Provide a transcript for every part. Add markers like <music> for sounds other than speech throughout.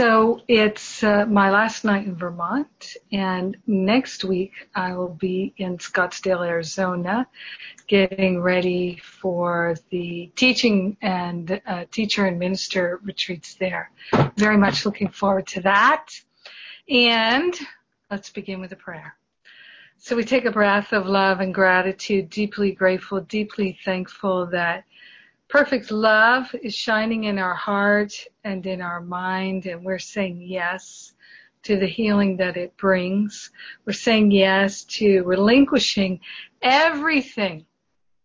So it's uh, my last night in Vermont, and next week I will be in Scottsdale, Arizona, getting ready for the teaching and uh, teacher and minister retreats there. Very much looking forward to that. And let's begin with a prayer. So we take a breath of love and gratitude, deeply grateful, deeply thankful that perfect love is shining in our heart and in our mind, and we're saying yes to the healing that it brings. We're saying yes to relinquishing everything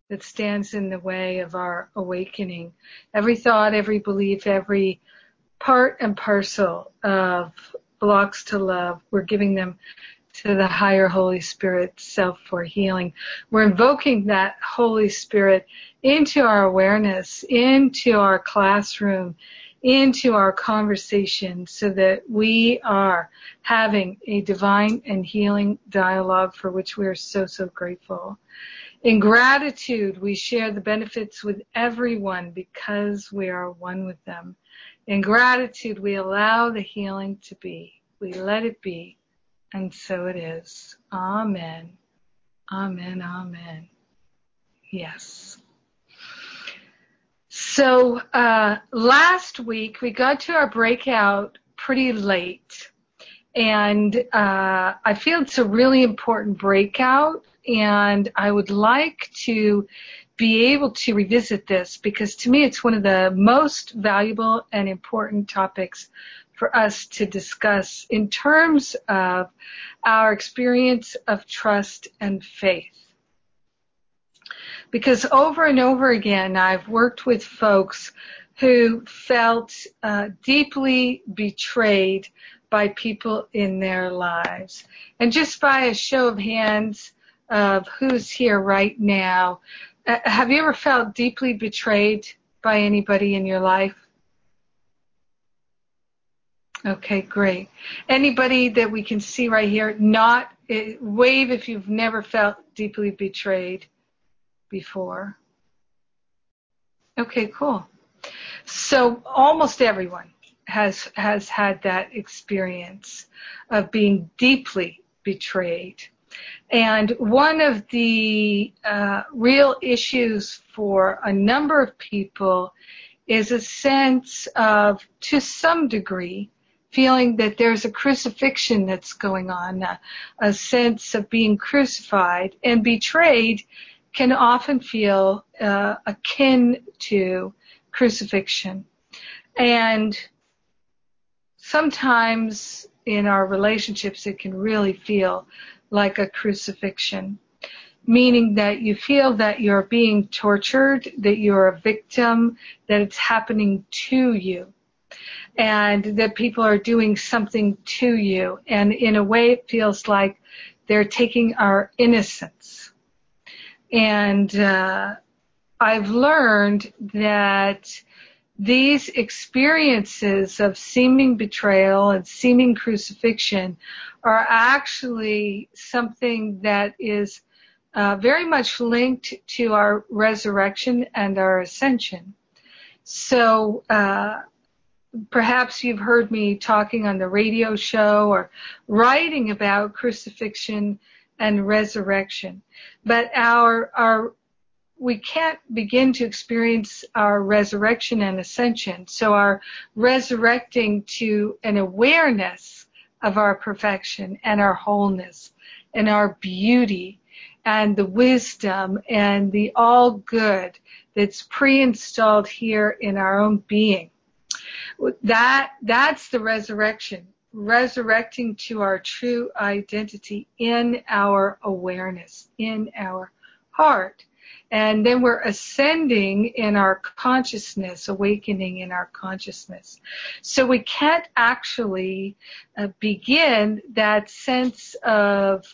that stands in the way of our awakening. Every thought, every belief, every part and parcel of blocks to love, we're giving them to the higher Holy Spirit self for healing. We're invoking that Holy Spirit into our awareness, into our classroom, into our conversation so that we are having a divine and healing dialogue for which we are so, so grateful. In gratitude, we share the benefits with everyone because we are one with them. In gratitude, we allow the healing to be. We let it be. And so it is. Amen. Amen. Amen. Yes. So uh, last week we got to our breakout pretty late, and uh, I feel it's a really important breakout, and I would like to be able to revisit this because to me it's one of the most valuable and important topics for us to discuss in terms of our experience of trust and faith. Because over and over again, I've worked with folks who felt uh, deeply betrayed by people in their lives. And just by a show of hands of who's here right now, uh, have you ever felt deeply betrayed by anybody in your life? Okay, great. Anybody that we can see right here, not uh, wave if you've never felt deeply betrayed before. Okay, cool. So almost everyone has has had that experience of being deeply betrayed. And one of the uh, real issues for a number of people is a sense of, to some degree, feeling that there's a crucifixion that's going on, a, a sense of being crucified and betrayed can often feel uh, akin to crucifixion. And sometimes in our relationships, it can really feel like a crucifixion, meaning that you feel that you're being tortured, that you're a victim, that it's happening to you, and that people are doing something to you. And in a way, it feels like they're taking our innocence and uh, I've learned that these experiences of seeming betrayal and seeming crucifixion are actually something that is uh, very much linked to our resurrection and our ascension. So uh, perhaps you've heard me talking on the radio show or writing about crucifixion and resurrection. But our, our, we can't begin to experience our resurrection and ascension. So our resurrecting to an awareness of our perfection and our wholeness and our beauty and the wisdom and the all good that's pre-installed here in our own being. That, that's the resurrection resurrecting to our true identity in our awareness, in our heart. And then we're ascending in our consciousness, awakening in our consciousness. So we can't actually uh, begin that sense of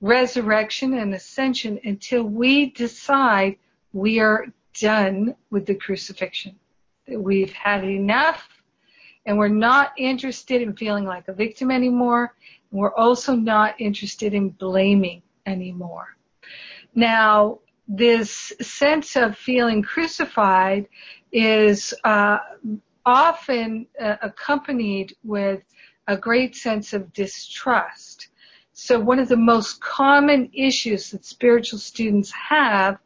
resurrection and ascension until we decide we are done with the crucifixion. We've had enough and we're not interested in feeling like a victim anymore. We're also not interested in blaming anymore. Now, this sense of feeling crucified is uh, often uh, accompanied with a great sense of distrust. So one of the most common issues that spiritual students have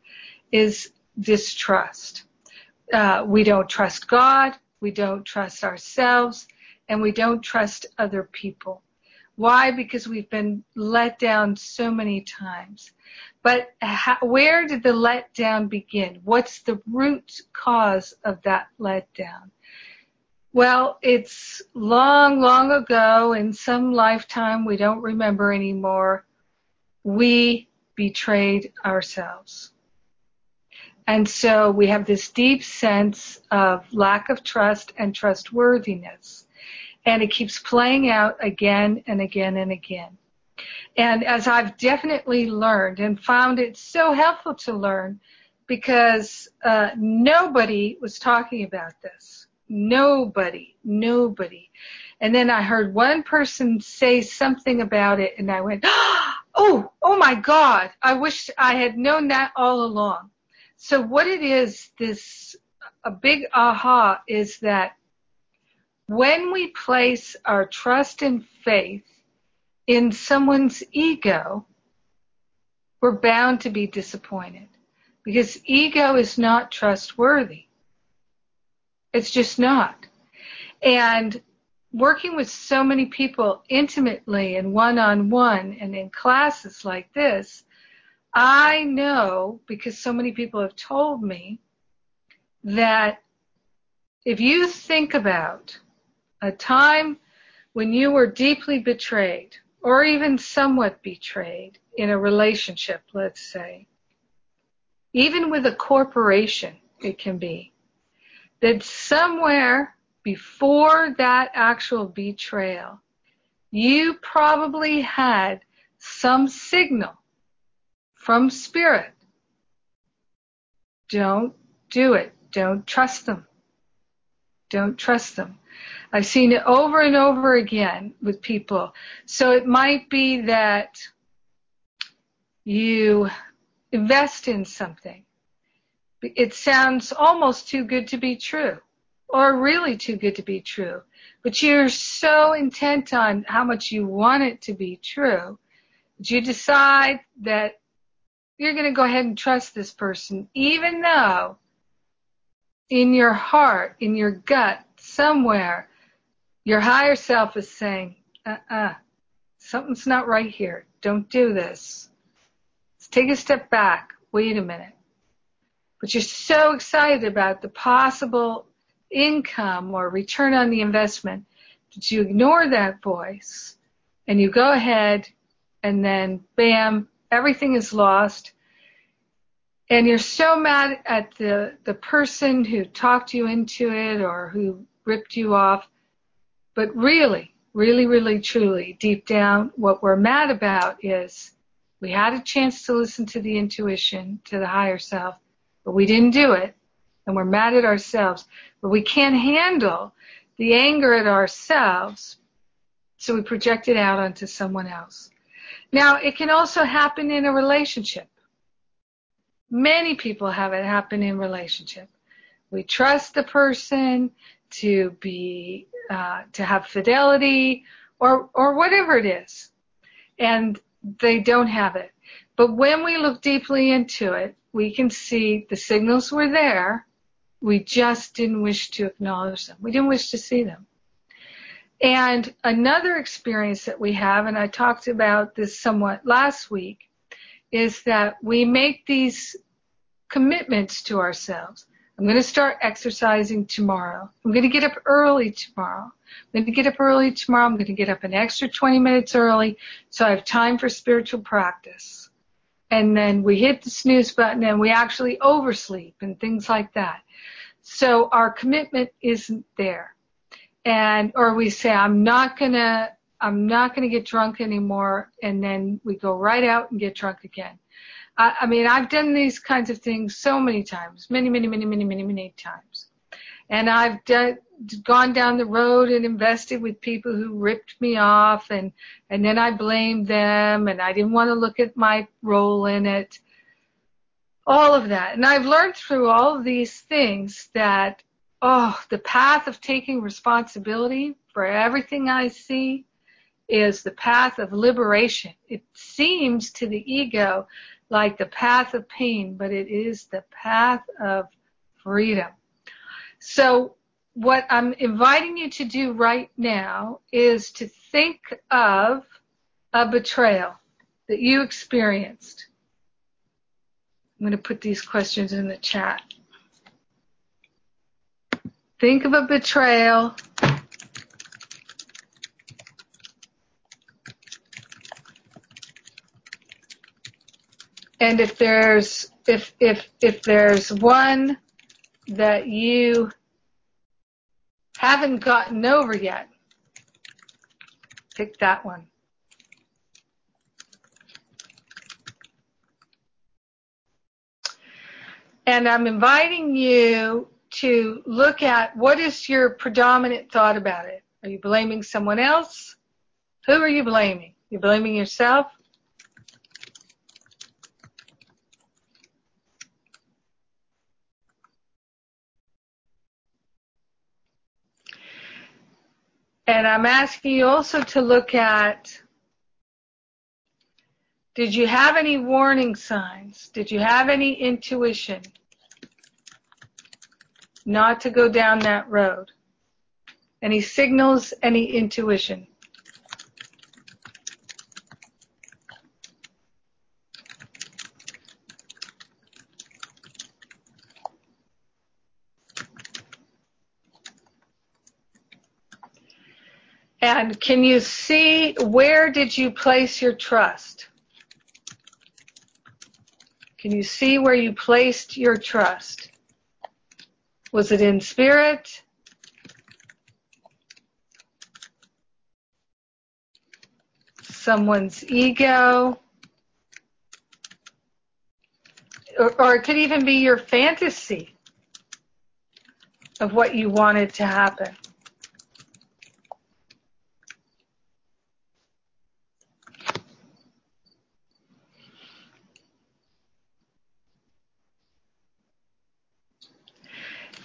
is distrust. Uh, we don't trust God, we don't trust ourselves, and we don't trust other people. Why? Because we've been let down so many times. But how, where did the letdown begin? What's the root cause of that letdown? Well, it's long, long ago in some lifetime we don't remember anymore. We betrayed ourselves. And so we have this deep sense of lack of trust and trustworthiness. And it keeps playing out again and again and again. And as I've definitely learned and found it so helpful to learn because uh, nobody was talking about this. Nobody, nobody. And then I heard one person say something about it and I went, <gasps> oh, oh my God, I wish I had known that all along. So what it is, this, a big aha is that when we place our trust and faith in someone's ego, we're bound to be disappointed because ego is not trustworthy. It's just not. And working with so many people intimately and one on one and in classes like this, I know because so many people have told me that if you think about a time when you were deeply betrayed or even somewhat betrayed in a relationship, let's say, even with a corporation, it can be that somewhere before that actual betrayal, you probably had some signal from spirit. Don't do it. Don't trust them. Don't trust them. I've seen it over and over again with people. So it might be that you invest in something it sounds almost too good to be true or really too good to be true. But you're so intent on how much you want it to be true that you decide that you're going to go ahead and trust this person, even though in your heart, in your gut, somewhere, your higher self is saying, uh-uh, something's not right here. Don't do this. Let's take a step back. Wait a minute but you're so excited about the possible income or return on the investment that you ignore that voice and you go ahead and then bam, everything is lost. And you're so mad at the, the person who talked you into it or who ripped you off. But really, really, really, truly, deep down, what we're mad about is we had a chance to listen to the intuition, to the higher self, but we didn't do it and we're mad at ourselves, but we can't handle the anger at ourselves, so we project it out onto someone else. Now, it can also happen in a relationship. Many people have it happen in relationship. We trust the person to be, uh, to have fidelity or, or whatever it is. And they don't have it. But when we look deeply into it, we can see the signals were there. We just didn't wish to acknowledge them. We didn't wish to see them. And another experience that we have, and I talked about this somewhat last week, is that we make these commitments to ourselves. I'm going to start exercising tomorrow. I'm going to get up early tomorrow. I'm going to get up early tomorrow. I'm going to get up an extra 20 minutes early so I have time for spiritual practice and then we hit the snooze button and we actually oversleep and things like that. So our commitment isn't there. And, or we say, I'm not gonna, I'm not gonna get drunk anymore. And then we go right out and get drunk again. I, I mean, I've done these kinds of things so many times, many, many, many, many, many, many times. And I've done, gone down the road and invested with people who ripped me off and and then I blamed them and I didn't want to look at my role in it all of that and I've learned through all of these things that oh, the path of taking responsibility for everything I see is the path of liberation. It seems to the ego like the path of pain, but it is the path of freedom. So what I'm inviting you to do right now is to think of a betrayal that you experienced. I'm going to put these questions in the chat. Think of a betrayal. And if there's if if if there's one that you haven't gotten over yet, pick that one. And I'm inviting you to look at what is your predominant thought about it. Are you blaming someone else? Who are you blaming? You're blaming yourself? And I'm asking you also to look at did you have any warning signs? Did you have any intuition? Not to go down that road. Any signals, any intuition. And can you see where did you place your trust? Can you see where you placed your trust? Was it in spirit? Someone's ego? Or, or it could even be your fantasy of what you wanted to happen.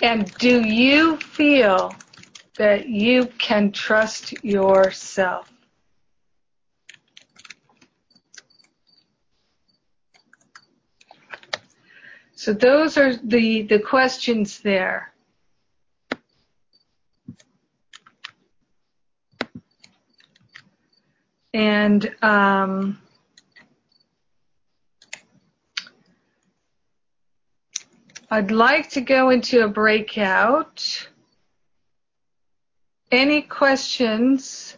And do you feel that you can trust yourself? So those are the, the questions there. And um, I'd like to go into a breakout. Any questions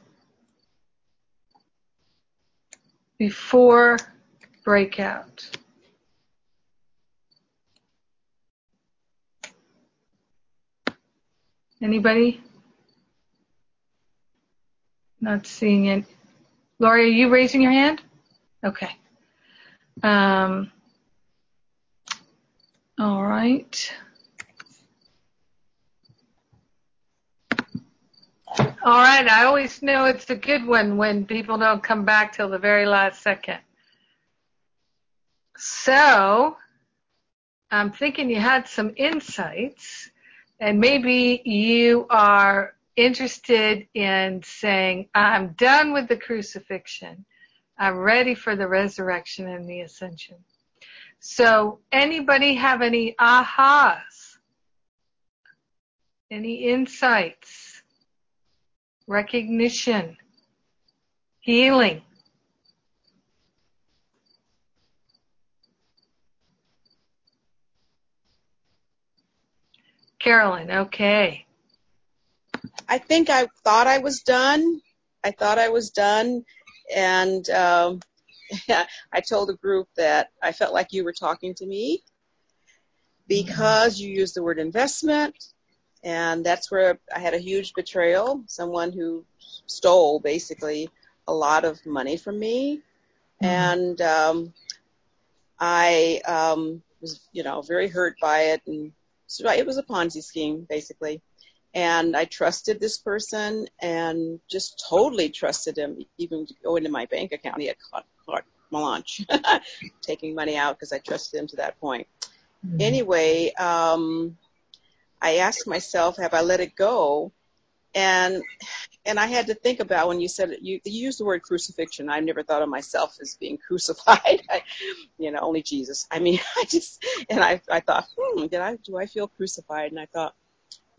before breakout? Anybody? Not seeing it. Lori, are you raising your hand? Okay. Um, all right. All right, I always know it's a good one when people don't come back till the very last second. So, I'm thinking you had some insights and maybe you are interested in saying, I'm done with the crucifixion. I'm ready for the resurrection and the ascension. So anybody have any ahas? Any insights? Recognition? Healing? Carolyn, okay. I think I thought I was done. I thought I was done. And um, <laughs> I told the group that I felt like you were talking to me because you used the word investment, and that's where I had a huge betrayal. Someone who stole basically a lot of money from me, mm-hmm. and um, I um, was, you know, very hurt by it, and so it was a Ponzi scheme basically. And I trusted this person and just totally trusted him, even to go into my bank account. He had caught Melange, <laughs> taking money out because I trusted him to that point. Mm-hmm. Anyway, um, I asked myself, have I let it go? And and I had to think about when you said you, you used the word crucifixion. I never thought of myself as being <laughs> crucified. I, you know, only Jesus. I mean, <laughs> I just and I I thought, hmm, did I do I feel crucified? And I thought,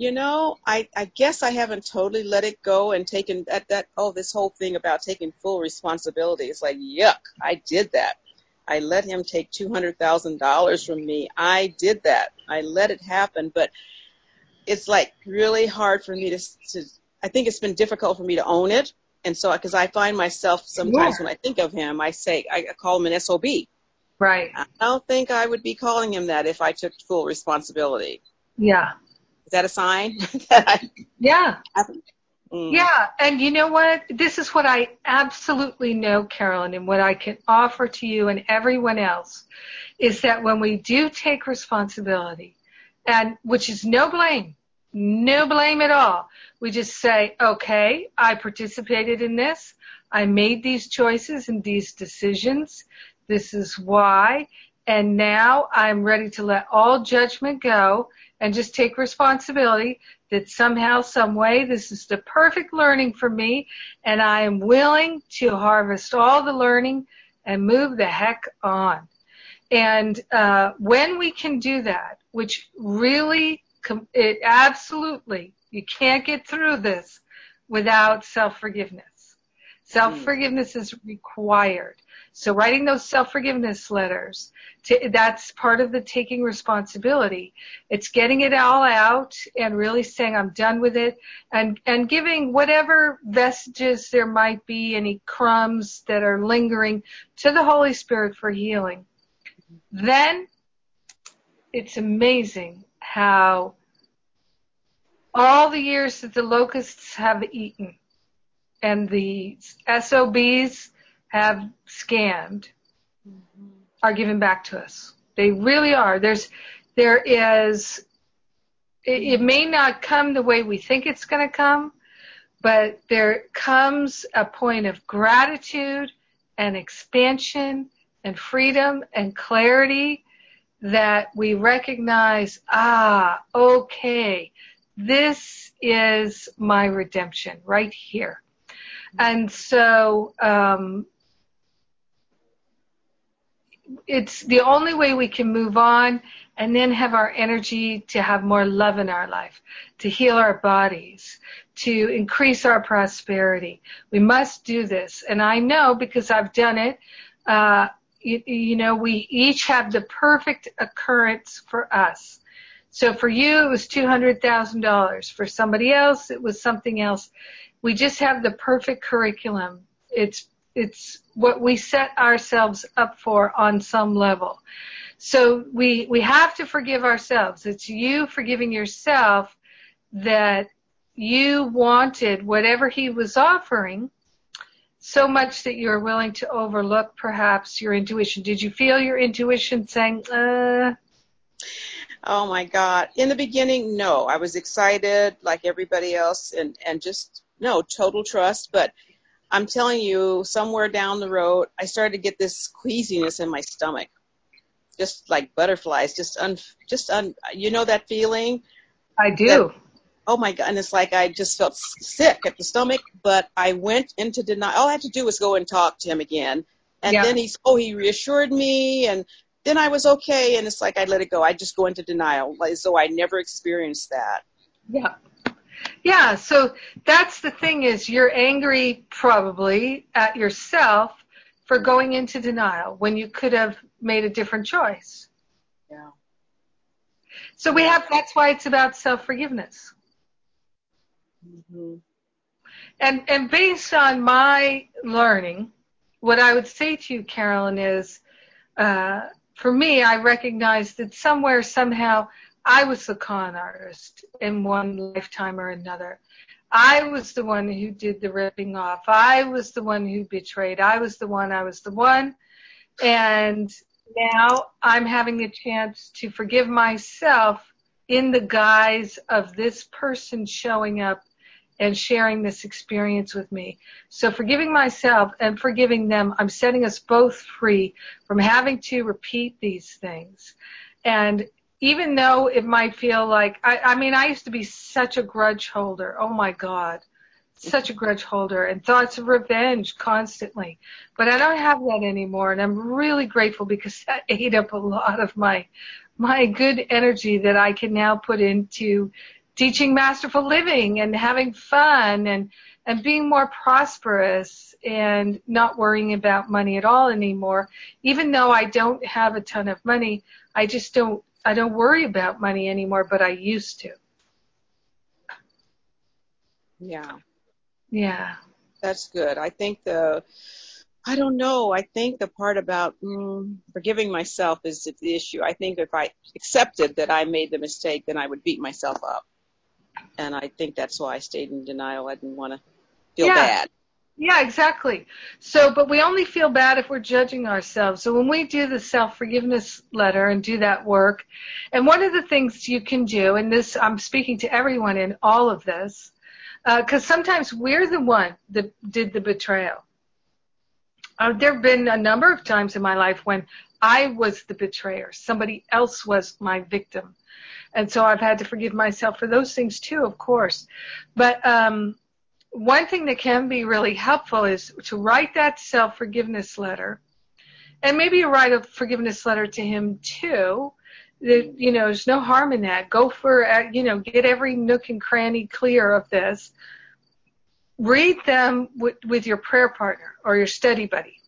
you know, I I guess I haven't totally let it go and taken that that oh this whole thing about taking full responsibility. It's like yuck, I did that. I let him take two hundred thousand dollars from me. I did that. I let it happen, but it's like really hard for me to, to I think it's been difficult for me to own it. And so, because I find myself sometimes yeah. when I think of him, I say, I call him an SOB. Right. I don't think I would be calling him that if I took full responsibility. Yeah. Is that a sign? <laughs> that I, yeah. Mm. Yeah. And you know what? This is what I absolutely know, Carolyn, and what I can offer to you and everyone else is that when we do take responsibility, and which is no blame, no blame at all. We just say, okay, I participated in this. I made these choices and these decisions. This is why. And now I'm ready to let all judgment go and just take responsibility that somehow, some way, this is the perfect learning for me. And I am willing to harvest all the learning and move the heck on. And uh, when we can do that, which really it absolutely, you can't get through this without self-forgiveness. Self-forgiveness is required. So writing those self-forgiveness letters, to, that's part of the taking responsibility. It's getting it all out and really saying I'm done with it and, and giving whatever vestiges there might be, any crumbs that are lingering to the Holy Spirit for healing. Then it's amazing how all the years that the locusts have eaten and the SOBs have scammed are given back to us. They really are. There's, there is, it, it may not come the way we think it's going to come, but there comes a point of gratitude and expansion and freedom and clarity that we recognize, ah, okay, this is my redemption right here. And so, um, it's the only way we can move on and then have our energy to have more love in our life, to heal our bodies, to increase our prosperity. We must do this. And I know because I've done it, uh, you, you know, we each have the perfect occurrence for us. So for you, it was $200,000. For somebody else, it was something else. We just have the perfect curriculum. It's, it's what we set ourselves up for on some level. So we, we have to forgive ourselves. It's you forgiving yourself that you wanted whatever he was offering so much that you're willing to overlook perhaps your intuition. Did you feel your intuition saying, uh, Oh my God. In the beginning, no. I was excited like everybody else and, and just, no, total trust. But I'm telling you, somewhere down the road, I started to get this queasiness in my stomach. Just like butterflies, just un, just un, you know that feeling? I do. That, oh my God. And it's like I just felt sick at the stomach, but I went into denial. All I had to do was go and talk to him again. And yeah. then he's, oh, he reassured me and then I was okay. And it's like I let it go. I just go into denial like, so I never experienced that. Yeah. Yeah. So that's the thing is you're angry probably at yourself for going into denial when you could have made a different choice. Yeah. So we have, that's why it's about self-forgiveness. Mm-hmm. And, and based on my learning, what I would say to you, Carolyn, is, uh, for me, I recognize that somewhere, somehow, I was the con artist in one lifetime or another. I was the one who did the ripping off. I was the one who betrayed. I was the one. I was the one. And now I'm having a chance to forgive myself in the guise of this person showing up and sharing this experience with me. So forgiving myself and forgiving them, I'm setting us both free from having to repeat these things. And even though it might feel like, I, I mean, I used to be such a grudge holder. Oh my God. Such a grudge holder and thoughts of revenge constantly. But I don't have that anymore and I'm really grateful because <laughs> that ate up a lot of my, my good energy that I can now put into teaching masterful living and having fun and, and being more prosperous and not worrying about money at all anymore. Even though I don't have a ton of money, I just don't I don't worry about money anymore, but I used to. Yeah. Yeah. That's good. I think the I don't know. I think the part about mm, forgiving myself is the issue. I think if I accepted that I made the mistake, then I would beat myself up. And I think that's why I stayed in denial. I didn't want to feel yeah. bad. Yeah, exactly. So, but we only feel bad if we're judging ourselves. So when we do the self-forgiveness letter and do that work, and one of the things you can do, and this, I'm speaking to everyone in all of this, because uh, sometimes we're the one that did the betrayal. Uh, there have been a number of times in my life when I was the betrayer. Somebody else was my victim. And so I've had to forgive myself for those things too, of course. But, um, one thing that can be really helpful is to write that self forgiveness letter. And maybe you write a forgiveness letter to him too. That, you know, there's no harm in that. Go for, uh, you know, get every nook and cranny clear of this. Read them with, with your prayer partner or your study buddy.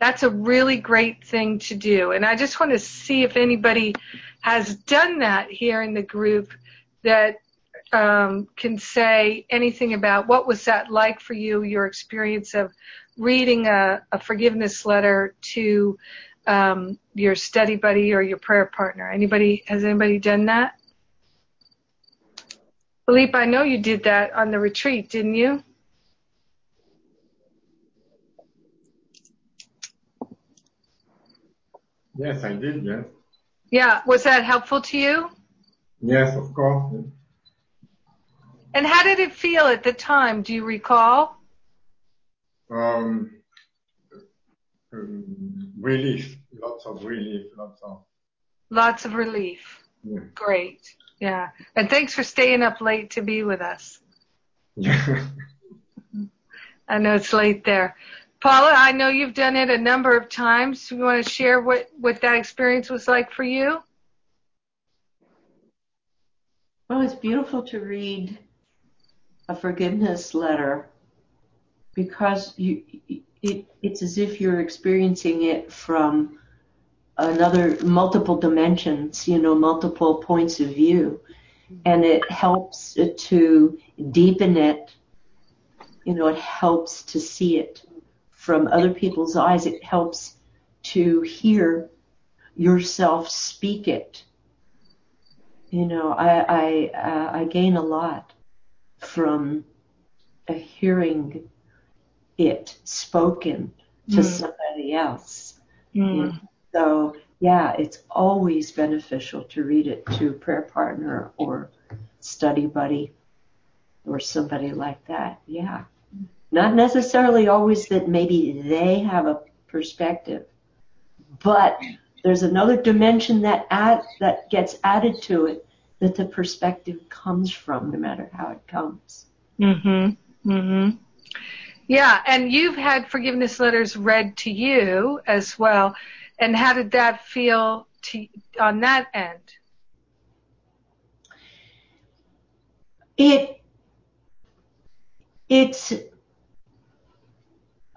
That's a really great thing to do. And I just want to see if anybody has done that here in the group that um, can say anything about what was that like for you, your experience of reading a, a forgiveness letter to um, your study buddy or your prayer partner. Anybody has anybody done that? Philippe, I know you did that on the retreat, didn't you? Yes, I did, yes. Yeah, was that helpful to you? Yes, of course. And how did it feel at the time? Do you recall? Um, um, relief, lots of relief, lots of. Lots of relief. Yeah. Great. Yeah. And thanks for staying up late to be with us. Yeah. <laughs> I know it's late there. Paula, I know you've done it a number of times. Do you want to share what, what that experience was like for you? Well, it's beautiful to read a forgiveness letter because you it, it's as if you're experiencing it from another multiple dimensions, you know, multiple points of view. And it helps to deepen it. You know, it helps to see it from other people's eyes. It helps to hear yourself speak it. You know, I, I, uh, I gain a lot from hearing it spoken to mm. somebody else. Mm. So yeah, it's always beneficial to read it to a prayer partner or study buddy or somebody like that. Yeah. Not necessarily always that maybe they have a perspective, but there's another dimension that add, that gets added to it that the perspective comes from, no matter how it comes. Mm Mhm. Mm Mhm. Yeah, and you've had forgiveness letters read to you as well. And how did that feel to on that end? It it's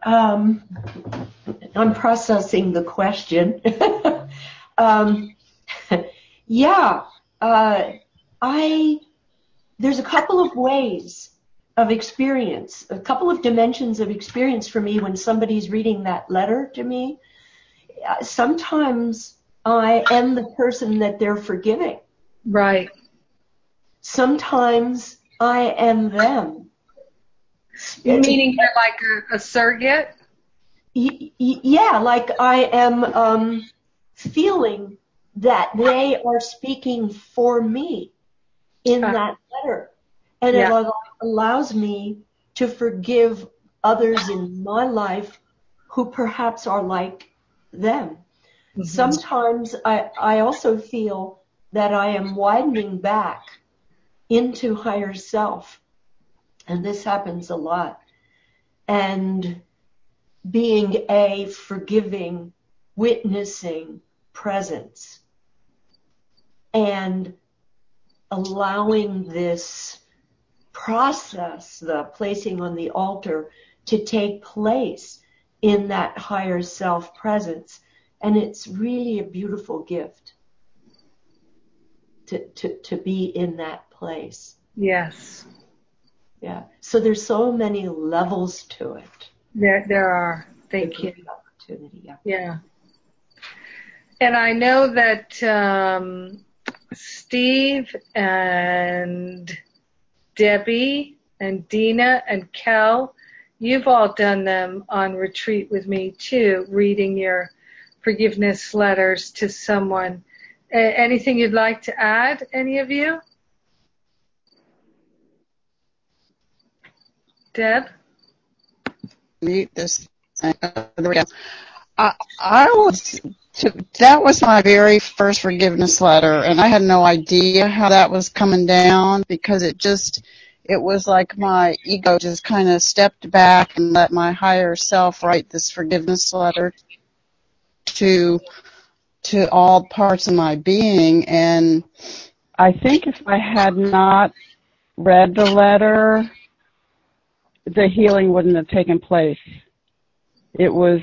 um, I'm processing the question. <laughs> um, <laughs> yeah, uh, I there's a couple of ways of experience, a couple of dimensions of experience for me when somebody's reading that letter to me. Uh, sometimes I am the person that they're forgiving. Right. Sometimes I am them. Meaning you're like a, a surrogate? Y- y- yeah, like I am um, feeling that they are speaking for me in that letter. And yeah. it allows me to forgive others in my life who perhaps are like them. Mm-hmm. Sometimes I, I also feel that I am widening back into higher self. And this happens a lot. And being a forgiving, witnessing presence and allowing this process, the placing on the altar, to take place in that higher self presence. And it's really a beautiful gift to, to, to be in that place. Yes. Yeah. So there's so many levels to it. There, there are. Thank you. Opportunity. Yeah. Yeah. And I know that um, Steve and Debbie and Dina and Kel, you've all done them on retreat with me too, reading your forgiveness letters to someone. anything you'd like to add, any of you? Deb? Mute this. There we go. I, was to, that was my very first forgiveness letter, and I had no idea how that was coming down because it just it was like my ego just kind of stepped back and let my higher self write this forgiveness letter to to all parts of my being and I think if I had not read the letter the healing wouldn't have taken place. It was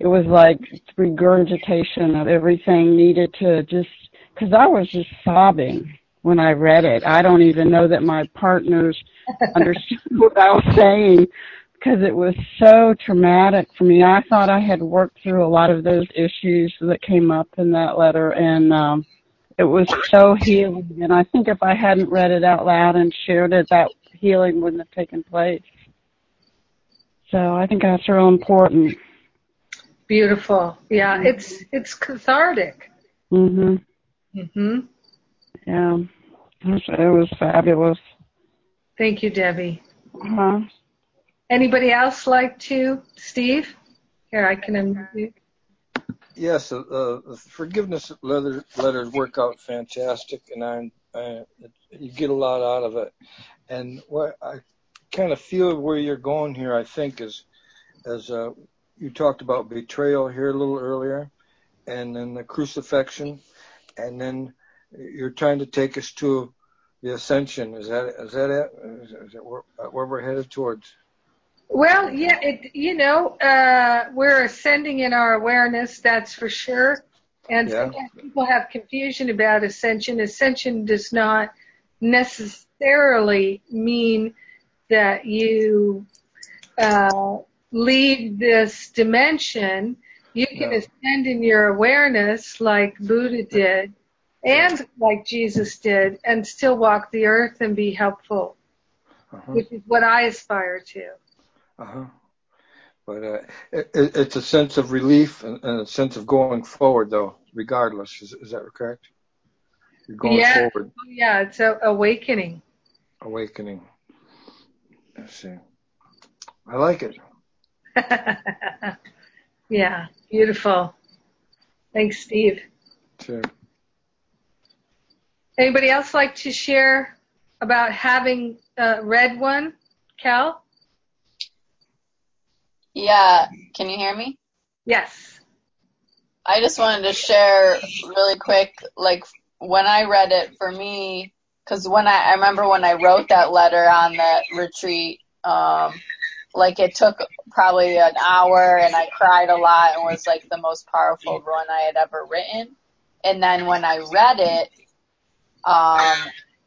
it was like regurgitation of everything needed to just because I was just sobbing when I read it. I don't even know that my partners <laughs> understood what I was saying because it was so traumatic for me. I thought I had worked through a lot of those issues that came up in that letter and um it was so healing and I think if I hadn't read it out loud and shared it that healing wouldn't have taken place. So I think that's real important. Beautiful. Yeah, it's it's cathartic. Mhm. Mhm. Yeah. It was fabulous. Thank you, Debbie. Uh-huh. Anybody else like to? Steve? Here, I can unmute. Yes, uh, uh, forgiveness letter, letters work out fantastic, and I'm, uh, you get a lot out of it. And what I kind of feel where you're going here, I think, is as uh, you talked about betrayal here a little earlier, and then the crucifixion, and then you're trying to take us to the ascension. Is that is that it? Is, is it where, where we're headed towards? Well, yeah, it, you know, uh, we're ascending in our awareness, that's for sure. And Yeah. people have confusion about ascension. Ascension does not necessarily mean that you uh, leave this dimension. You can ascend in your awareness like Buddha did and like Jesus did and still walk the earth and be helpful, Uh-huh. which is what I aspire to. Uh-huh. But uh, it, it- it's a sense of relief and, and a sense of going forward, though, regardless. Is, is that correct? You're going Yeah. forward, Yeah, it's a awakening. awakening. I see. I like it. <laughs> yeah, beautiful. Thanks, Steve. Sure. Anybody else like to share about having uh, read one? Cal? Yeah, can you hear me? Yes. I just wanted to share really quick, like when I read it for me, because when I, I remember when I wrote that letter on that retreat, um, like it took probably an hour and I cried a lot and was like the most powerful run I had ever written. And then when I read it, um,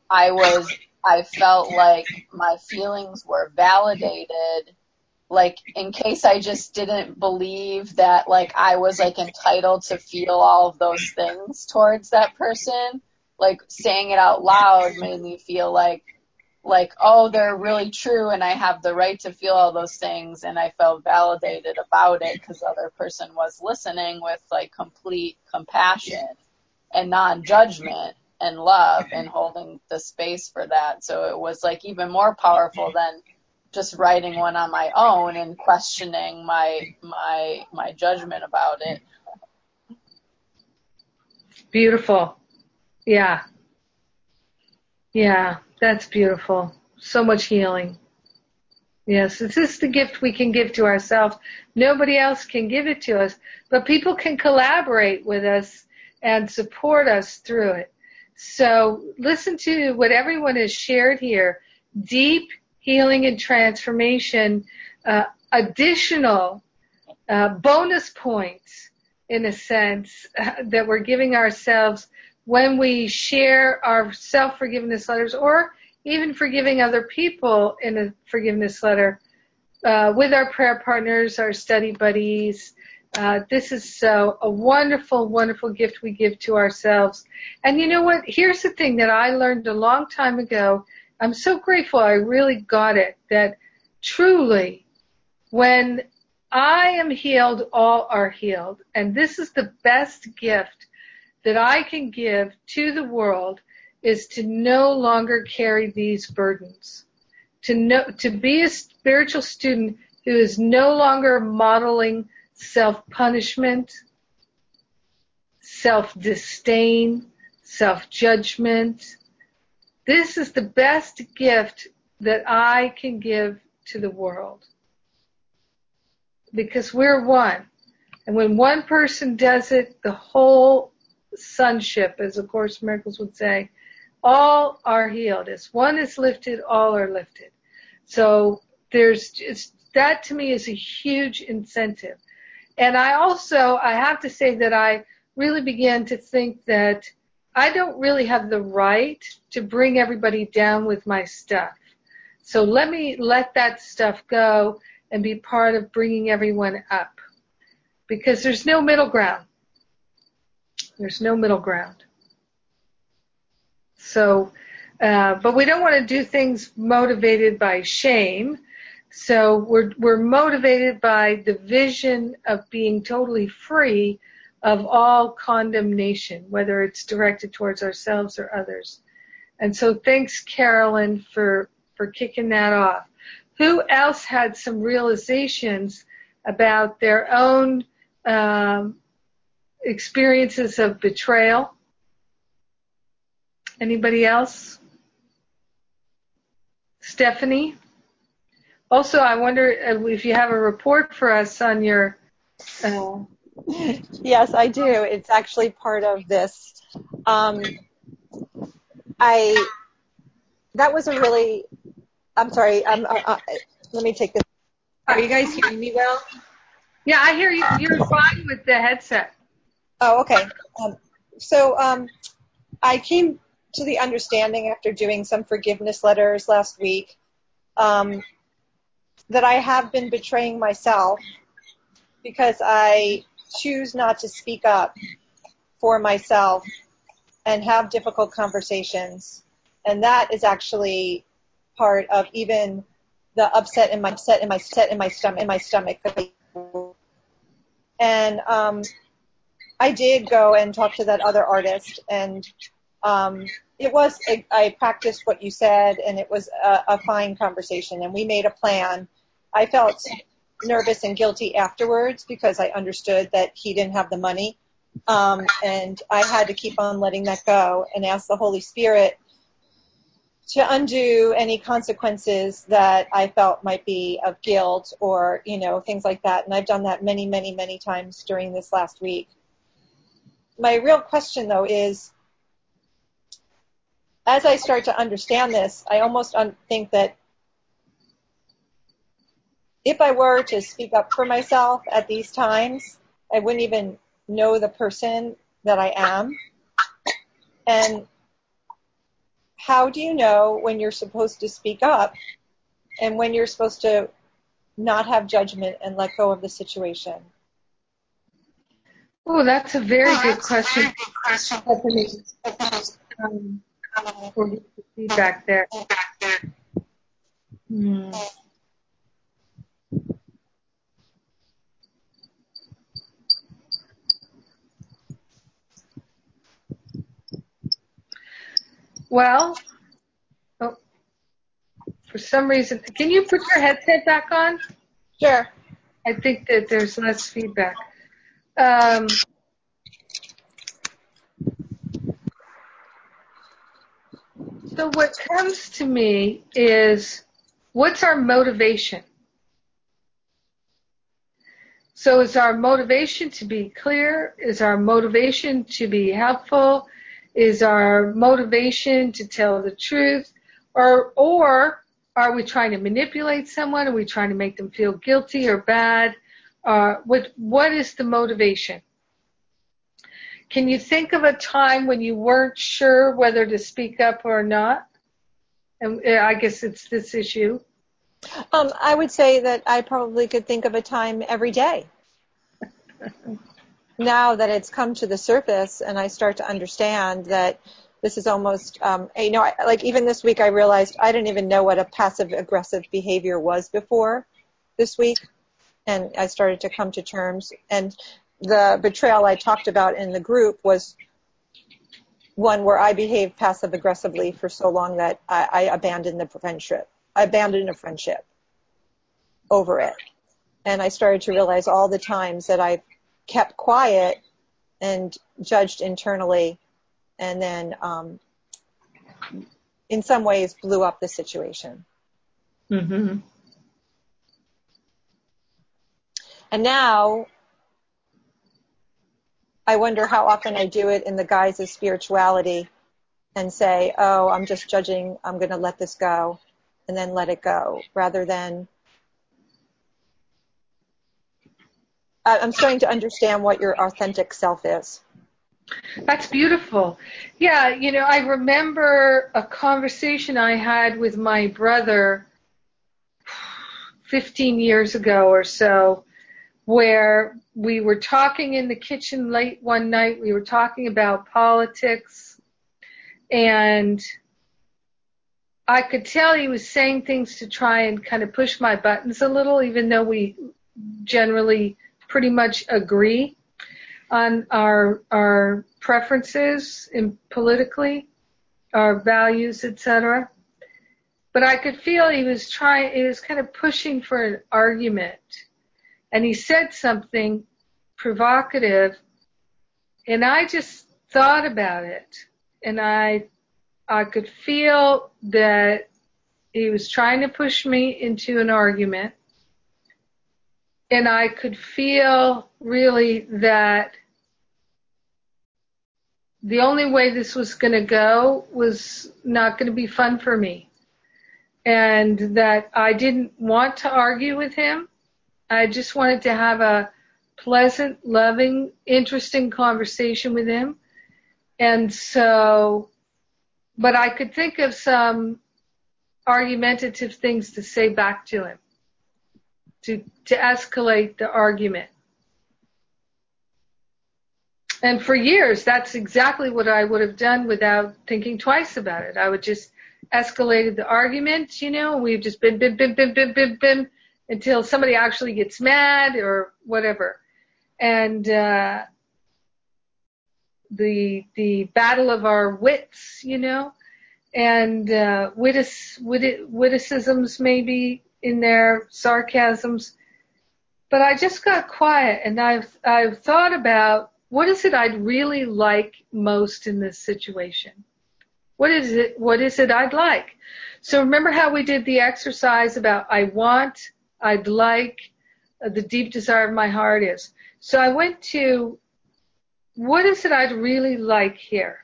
I was, I felt like my feelings were validated like in case I just didn't believe that like I was like entitled to feel all of those things towards that person, like saying it out loud made me feel like like oh they're really true and I have the right to feel all those things and I felt validated about it because the other person was listening with like complete compassion and non-judgment and love and holding the space for that. So it was like even more powerful than just writing one on my own and questioning my my my judgment about it. Beautiful. Yeah. Yeah, that's beautiful. So much healing. Yes, this is the gift we can give to ourselves. Nobody else can give it to us, but people can collaborate with us and support us through it. So listen to what everyone has shared here. Deep healing and transformation, uh, additional uh, bonus points in a sense uh, <laughs> that we're giving ourselves when we share our self-forgiveness letters or even forgiving other people in a forgiveness letter uh, with our prayer partners, our study buddies. Uh, this is so a wonderful, wonderful gift we give to ourselves. And you know what? Here's the thing that I learned a long time ago. I'm so grateful I really got it that truly when I am healed, all are healed. And this is the best gift that I can give to the world is to no longer carry these burdens. To to be a spiritual student who is no longer modeling self-punishment, self-disdain, self-judgment. This is the best gift that I can give to the world. Because we're one. And when one person does it, the whole sonship, as of course miracles would say, all are healed. As one is lifted, all are lifted. So there's just that to me is a huge incentive. And I also, I have to say that I really began to think that I don't really have the right to bring everybody down with my stuff. So let me let that stuff go and be part of bringing everyone up. Because there's no middle ground. There's no middle ground. So, uh, but we don't want to do things motivated by shame. So we're, we're motivated by the vision of being totally free of all condemnation, whether it's directed towards ourselves or others. And so thanks, Carolyn, for, for kicking that off. Who else had some realizations about their own um, experiences of betrayal? Anybody else? Stephanie? Also, I wonder if you have a report for us on your. Uh... Yes, I do. It's actually part of this. Um, I that was a really. I'm sorry. I'm, uh, uh, let me take this. Are you guys hearing me well? Yeah, I hear you. You're fine with the headset. Oh, okay. Um, so um, I came to the understanding after doing some forgiveness letters last week um, that I have been betraying myself because I choose not to speak up for myself and have difficult conversations. And that is actually part of even the upset in my upset in my set in my stomach in my stomach. And um, I did go and talk to that other artist, and um, it was I practiced what you said, and it was a, a fine conversation, and we made a plan. I felt nervous and guilty afterwards because I understood that he didn't have the money, um, and I had to keep on letting that go and ask the Holy Spirit to undo any consequences that I felt might be of guilt or you know things like that. And I've done that many, many, many times during this last week my real question though is, as I start to understand this, I almost think that if I were to speak up for myself at these times, I wouldn't even know the person that I am. And how do you know when you're supposed to speak up and when you're supposed to not have judgment and let go of the situation? Oh, that's a very oh, good question. Stephanie. Um, we'll get the feedback there. Hmm. Well, oh, for some reason, can you put your headset back on? Sure. I think that there's less feedback. Um, so what comes to me is what's our motivation? So is our motivation to be clear? Is our motivation to be helpful? Is our motivation to tell the truth? Or, or are we trying to manipulate someone? Are we trying to make them feel guilty or bad? Uh, what, what is the motivation? Can you think of a time when you weren't sure whether to speak up or not? And uh, I guess it's this issue. Um, I would say that I probably could think of a time every day. <laughs> now that it's come to the surface and I start to understand that this is almost, um, you know, I, like even this week I realized I didn't even know what a passive aggressive behavior was before this week. And I started to come to terms. And the betrayal I talked about in the group was one where I behaved passive aggressively for so long that I, I abandoned the friendship. I abandoned a friendship over it. And I started to realize all the times that I kept quiet and judged internally and then um, in some ways blew up the situation. Mm-hmm. And now I wonder how often I do it in the guise of spirituality and say, oh, I'm just judging, I'm going to let this go, and then let it go, rather than I'm starting to understand what your authentic self is. That's beautiful. Yeah, you know, I remember a conversation I had with my brother 15 years ago or so where we were talking in the kitchen late one night. We were talking about politics and I could tell he was saying things to try and kind of push my buttons a little, even though we generally pretty much agree on our our preferences in politically, our values, etc. But I could feel he was trying, he was kind of pushing for an argument, and he said something provocative, and I just thought about it, and I I could feel that he was trying to push me into an argument and I could feel really that the only way this was going to go was not going to be fun for me. And that I didn't want to argue with him. I just wanted to have a pleasant, loving, interesting conversation with him. And so, but I could think of some argumentative things to say back to him to, to escalate the argument. And for years, that's exactly what I would have done without thinking twice about it. I would just escalated the argument, you know, we've just been, been, been, been, been, been, been, until somebody actually gets mad or whatever. And, uh, the, the battle of our wits, you know, and, uh, wittis, wit, witticisms maybe in their sarcasms. But I just got quiet and I've, I've thought about what is it I'd really like most in this situation? What is it, what is it I'd like? So remember how we did the exercise about I want, I'd like, uh, the deep desire of my heart is. So I went to what is it I'd really like here?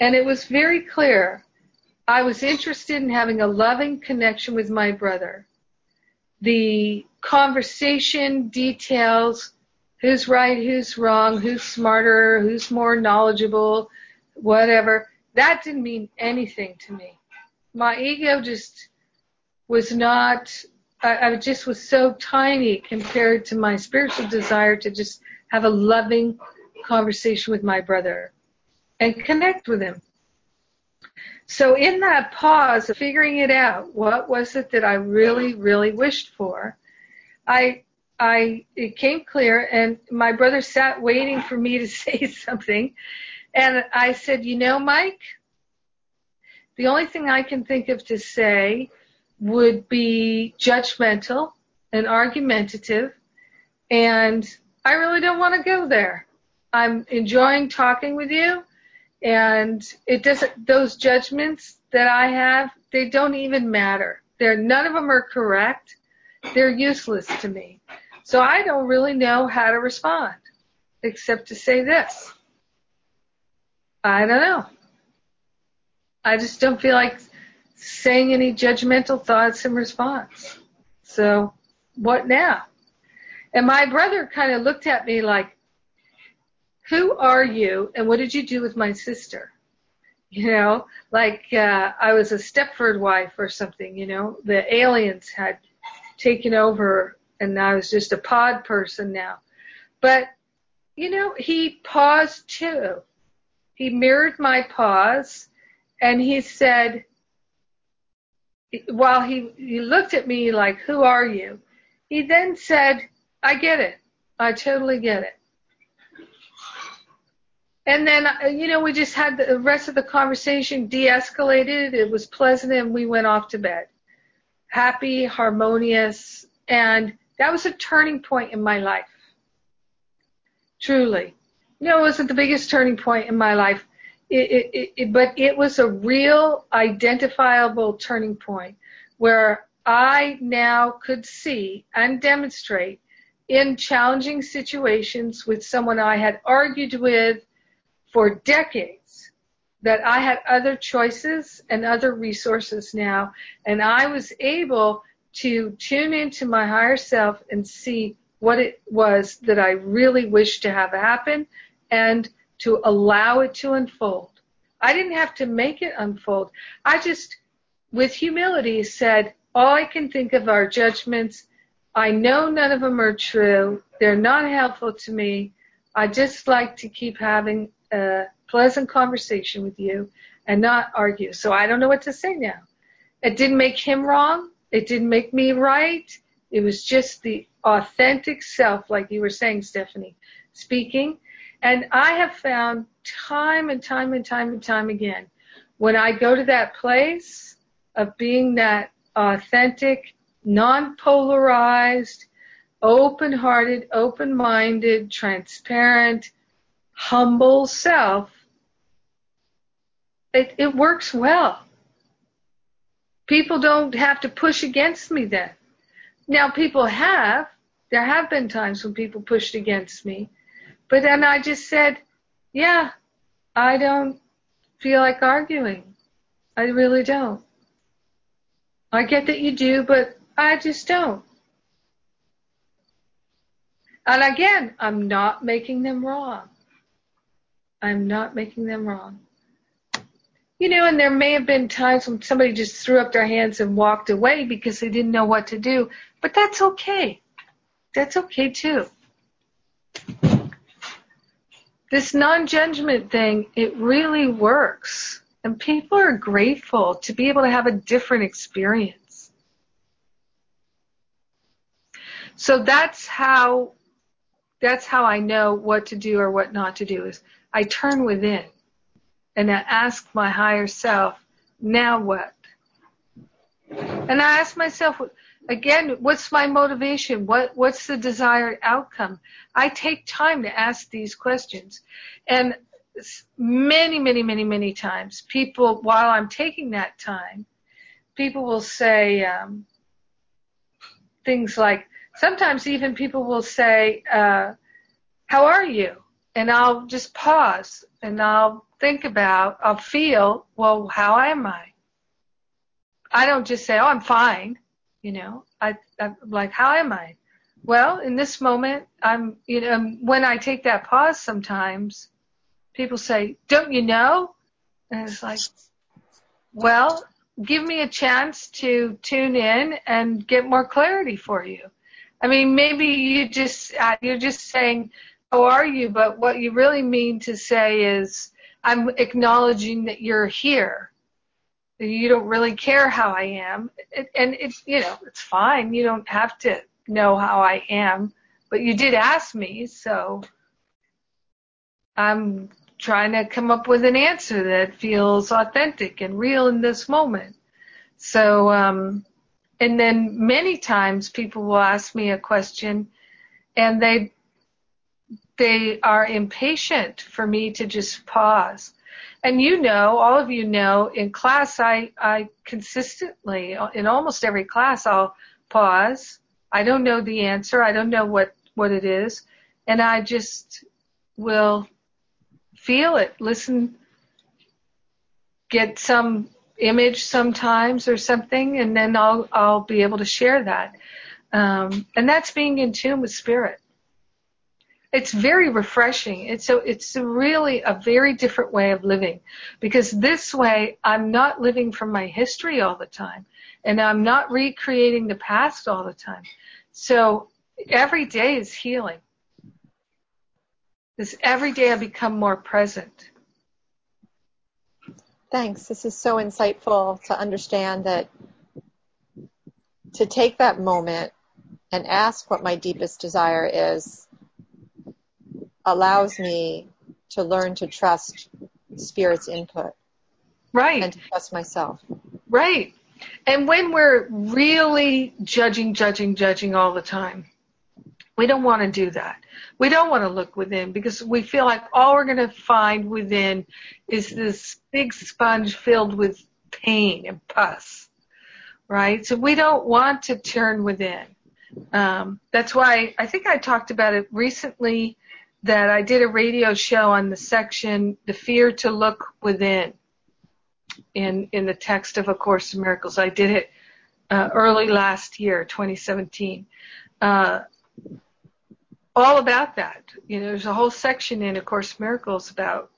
And it was very clear I was interested in having a loving connection with my brother. The conversation details who's right, who's wrong, who's smarter, who's more knowledgeable, whatever. That didn't mean anything to me. My ego just was not, I, I just was so tiny compared to my spiritual desire to just have a loving conversation with my brother and connect with him. So in that pause of figuring it out, what was it that I really, really wished for? I, I, it came clear and my brother sat waiting for me to <laughs> say something. And I said, you know, Mike, the only thing I can think of to say would be judgmental and argumentative. And I really don't want to go there. I'm enjoying talking with you And it doesn't, those judgments that I have, they don't even matter. They're, none of them are correct. They're useless to me. So I don't really know how to respond except to say this. I don't know. I just don't feel like saying any judgmental thoughts in response. So what now? And my brother kind of looked at me like, who are you and what did you do with my sister? You know, like uh, I was a Stepford wife or something, you know, the aliens had taken over and I was just a pod person now. But, you know, he paused too. He mirrored my pause and he said, while he, he looked at me like, who are you? He then said, I get it. I totally get it. And then, uh, you know, we just had the rest of the conversation de-escalated. It was pleasant and we went off to bed. Happy, harmonious, and that was a turning point in my life. Truly. You know, it wasn't the biggest turning point in my life, it, it, it, but it was a real identifiable turning point where I now could see and demonstrate in challenging situations with someone I had argued with for decades that I had other choices and other resources now, and I was able to tune into my higher self and see what it was that I really wished to have happen. And to allow it to unfold. I didn't have to make it unfold. I just, with humility, said, all I can think of are judgments. I know none of them are true. They're not helpful to me. I just like to keep having a pleasant conversation with you and not argue. So I don't know what to say now. It didn't make him wrong. It didn't make me right. It was just the authentic self, like you were saying, Stephanie, speaking. And I have found time and time and time and time again, when I go to that place of being that authentic, non-polarized, open-hearted, open-minded, transparent, humble self, it, it works well. People don't have to push against me then. Now people have. There have been times when people pushed against me. But then I just said, yeah, I don't feel like arguing. I really don't. I get that you do, but I just don't. And again, I'm not making them wrong. I'm not making them wrong. You know, and there may have been times when somebody just threw up their hands and walked away because they didn't know what to do, but that's okay. That's okay too. This non-judgment thing, it really works. And people are grateful to be able to have a different experience. So that's how, that's how I know what to do or what not to do is I turn within and I ask my higher self, now what? And I ask myself, again, what's my motivation? What, what's the desired outcome? I take time to ask these questions. And many, many, many, many times, people, while I'm taking that time, people will say um, things like, sometimes even people will say, uh, how are you? And I'll just pause and I'll think about, I'll feel, well, how am I? I don't just say, oh, I'm fine. You know, I, I'm like, how am I? Well, in this moment, I'm, you know, when I take that pause sometimes, people say, don't you know? And it's like, well, give me a chance to tune in and get more clarity for you. I mean, maybe you just, uh, you're just saying, how are you? But what you really mean to say is, I'm acknowledging that you're here. You don't really care how I am. and it's, you know, it's fine. You don't have to know how I am, but you did ask me, so I'm trying to come up with an answer that feels authentic and real in this moment. So, um, and then many times people will ask me a question and they they are impatient for me to just pause. And you know, all of you know, in class, I, I consistently, in almost every class, I'll pause. I don't know the answer. I don't know what, what it is. And I just will feel it, listen, get some image sometimes or something, and then I'll, I'll be able to share that. Um, and that's being in tune with spirit it's very refreshing. It's so it's really a very different way of living because this way I'm not living from my history all the time and I'm not recreating the past all the time. So every day is healing. Because every day I become more present. Thanks. This is so insightful to understand that to take that moment and ask what my deepest desire is allows me to learn to trust spirit's input. Right. And to trust myself. Right. And when we're really judging, judging, judging all the time, we don't want to do that. We don't want to look within because we feel like all we're going to find within is this big sponge filled with pain and pus. Right? So we don't want to turn within. Um, that's why I think I talked about it recently that I did a radio show on the section "The Fear to Look Within" in in the text of A Course in Miracles. I did it uh, early last year, 2017. Uh, all about that. You know, there's a whole section in A Course in Miracles about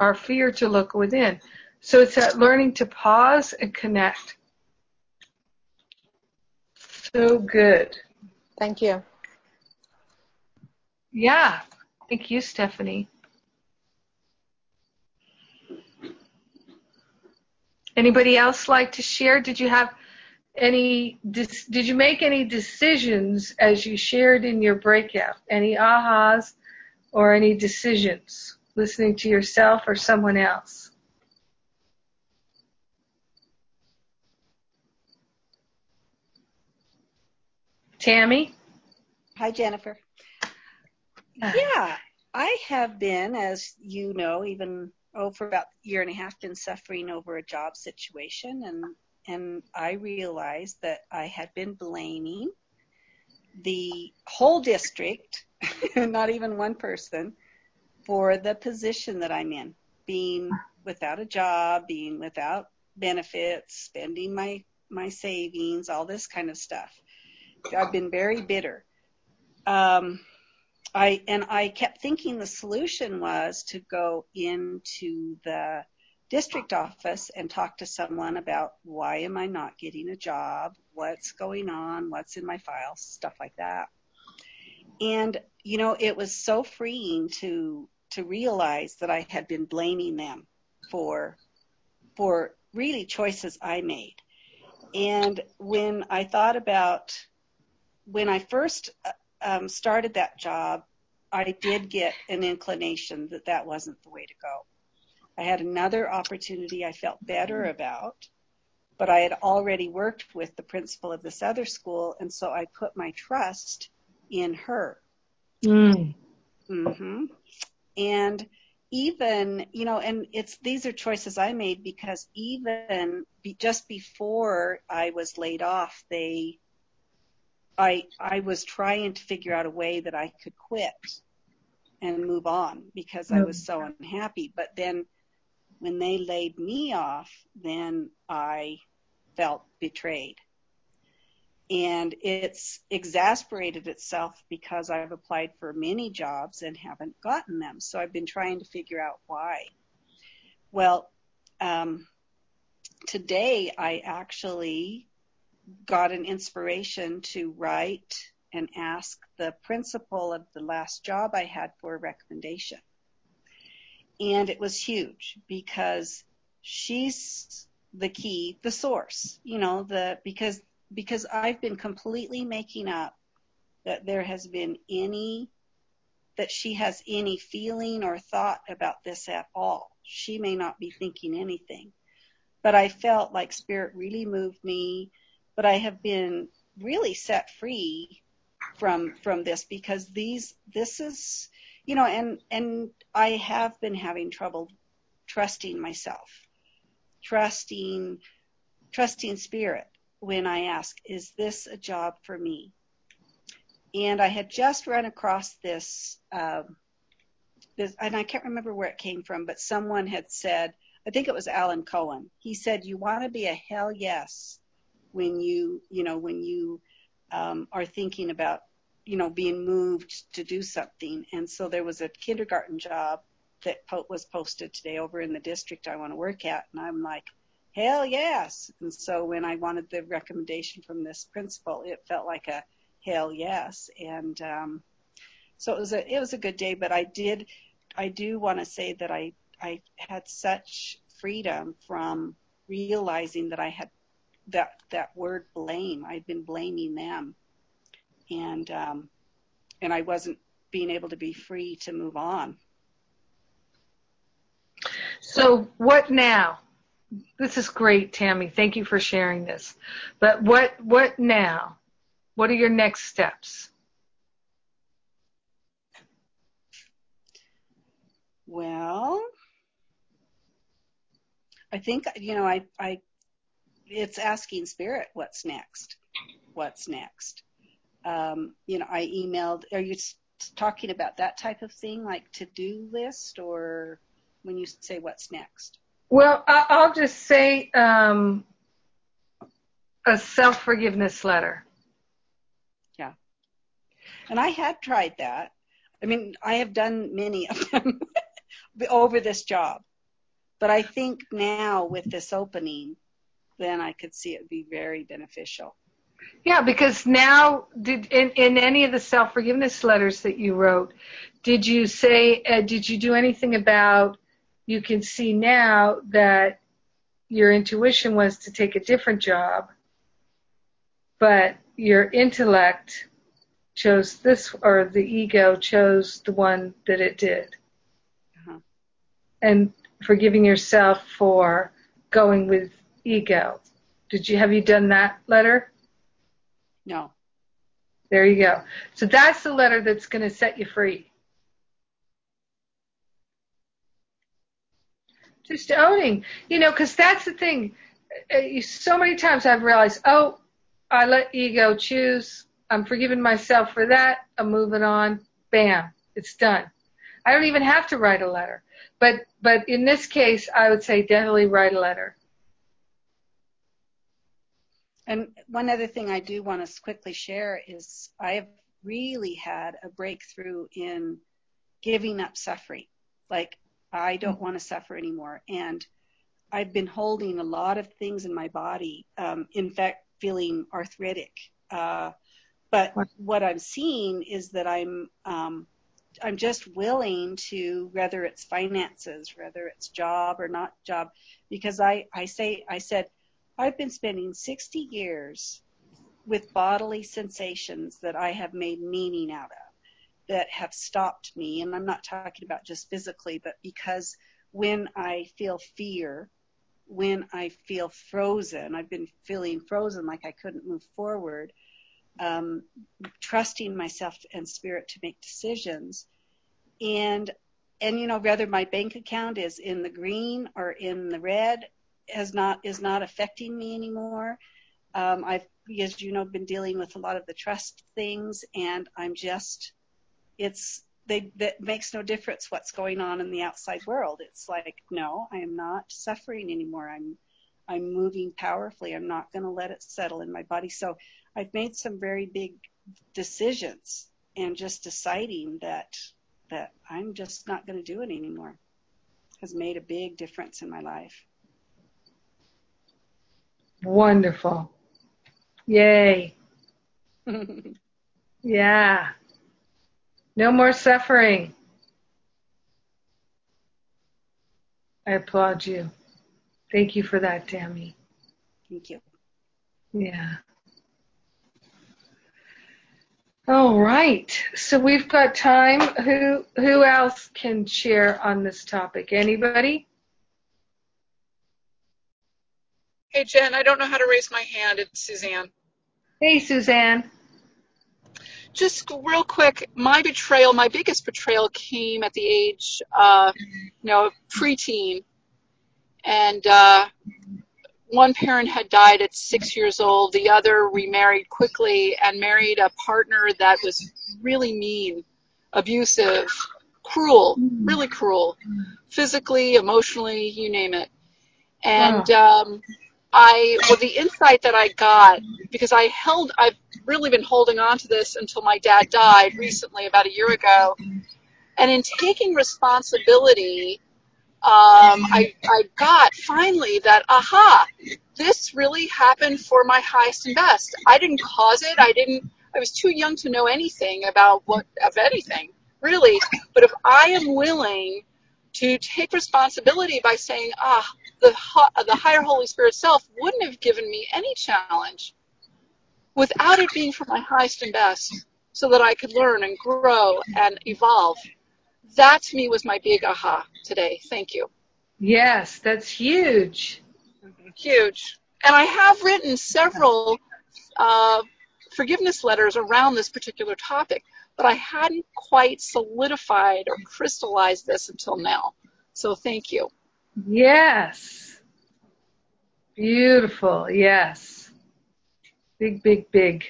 our fear to look within. So it's that learning to pause and connect. So good. Thank you. Yeah. Thank you, Stephanie. Anybody else like to share? Did you have any, did you make any decisions as you shared in your breakout? Any ahas or any decisions listening to yourself or someone else? Tammy? Hi, Jennifer. Yeah, I have been, as you know, even oh, for about a year and a half, been suffering over a job situation, and and I realized that I had been blaming the whole district, <laughs> not even one person, for the position that I'm in, being without a job, being without benefits, spending my my savings, all this kind of stuff. I've been very bitter. Um, I and I kept thinking the solution was to go into the district office and talk to someone about why am I not getting a job, what's going on, what's in my files, stuff like that. And you know, it was so freeing to to realize that I had been blaming them for for really choices I made. And when I thought about when I first started that job, I did get an inclination that that wasn't the way to go. I had another opportunity I felt better about, but I had already worked with the principal of this other school, and so I put my trust in her. Mm. hmm And even, you know, and it's these are choices I made because even be, just before I was laid off, they I I was trying to figure out a way that I could quit and move on because I was so unhappy. But then when they laid me off, then I felt betrayed. And it's exasperated itself because I've applied for many jobs and haven't gotten them. So I've been trying to figure out why. Well, um, today I actually got an inspiration to write and ask the principal of the last job I had for a recommendation. And it was huge because she's the key, the source, you know, the, because, because I've been completely making up that there has been any, that she has any feeling or thought about this at all. She may not be thinking anything, but I felt like spirit really moved me but I have been really set free from from this because these this is you know and and I have been having trouble trusting myself, trusting, trusting spirit when I ask, is this a job for me? And I had just run across this, um, this, and I can't remember where it came from, but someone had said, I think it was Alan Cohen. He said, you want to be a hell yes when you, you know, when you um, are thinking about, you know, being moved to do something. And so there was a kindergarten job that po- was posted today over in the district I want to work at. And I'm like, hell yes. And so when I wanted the recommendation from this principal, it felt like a hell yes. And, um, so it was a, it was a good day, but I did, I do want to say that I, I had such freedom from realizing that I had that, that word blame. I'd been blaming them and, um, and I wasn't being able to be free to move on. So what now? This is great, Tammy. Thank you for sharing this. But what what now? What are your next steps? Well, I think you know I I it's asking spirit what's next. What's next? Um, you know, I emailed. Are you talking about that type of thing, like to do list, or when you say what's next? Well, I'll just say um, a self forgiveness letter. Yeah. And I had tried that. I mean, I have done many of them <laughs> over this job. But I think now with this opening, then I could see it be very beneficial. Yeah, because now, did in, in any of the self forgiveness letters that you wrote, did you say, uh, did you do anything about you can see now that your intuition was to take a different job, but your intellect chose this, or the ego chose the one that it did. Uh-huh. And forgiving yourself for going with ego. Did you, have you done that letter? No. There you go. So that's the letter that's going to set you free. just owning, you know, because that's the thing. Uh, so many times I've realized, oh, I let ego choose. I'm forgiving myself for that. I'm moving on. Bam, it's done. I don't even have to write a letter. But but in this case, I would say definitely write a letter. And one other thing I do want to quickly share is I have really had a breakthrough in giving up suffering. Like I don't want to suffer anymore. And I've been holding a lot of things in my body, um, in fact, feeling arthritic. Uh, but what I'm seeing is that I'm, um, I'm just willing to, whether it's finances, whether it's job or not job, because I, I say, I said, I've been spending 60 years with bodily sensations that I have made meaning out of that have stopped me. And I'm not talking about just physically, but because when I feel fear, when I feel frozen, I've been feeling frozen like I couldn't move forward, um, trusting myself and spirit to make decisions. And, and, you know, whether my bank account is in the green or in the red has not, is not affecting me anymore. Um, I've, as you know, been dealing with a lot of the trust things and I'm just, it's they that makes no difference what's going on in the outside world. It's like, no, I am not suffering anymore. I'm I'm moving powerfully. I'm not going to let it settle in my body. So I've made some very big decisions and just deciding that that I'm just not going to do it anymore has made a big difference in my life. Wonderful. Yay. <laughs> yeah. No more suffering. I applaud you. Thank you for that, Tammy. Thank you. Yeah. All right. So we've got time. Who who else can share on this topic? Anybody? Hey Jen, I don't know how to raise my hand. It's Suzanne. Hey Suzanne just real quick, my betrayal, my biggest betrayal came at the age, uh, you know, preteen. and uh, one parent had died at six years old. The other remarried quickly and married a partner that was really mean, abusive, cruel, really cruel, physically, emotionally, you name it. And um, I, well, the insight that I got because I held, I've really been holding on to this until my dad died recently, about a year ago. And in taking responsibility, um, I, I got finally that, aha, this really happened for my highest and best. I didn't cause it. I didn't, I was too young to know anything about what, of anything, really. But if I am willing to take responsibility by saying, ah, the, the higher Holy Spirit self wouldn't have given me any challenge without it being for my highest and best so that I could learn and grow and evolve. That to me was my big aha today. Thank you. Yes, that's huge. Huge. And I have written several uh, forgiveness letters around this particular topic, but I hadn't quite solidified or crystallized this until now. So thank you. Yes. Beautiful. Yes. Big, big, big.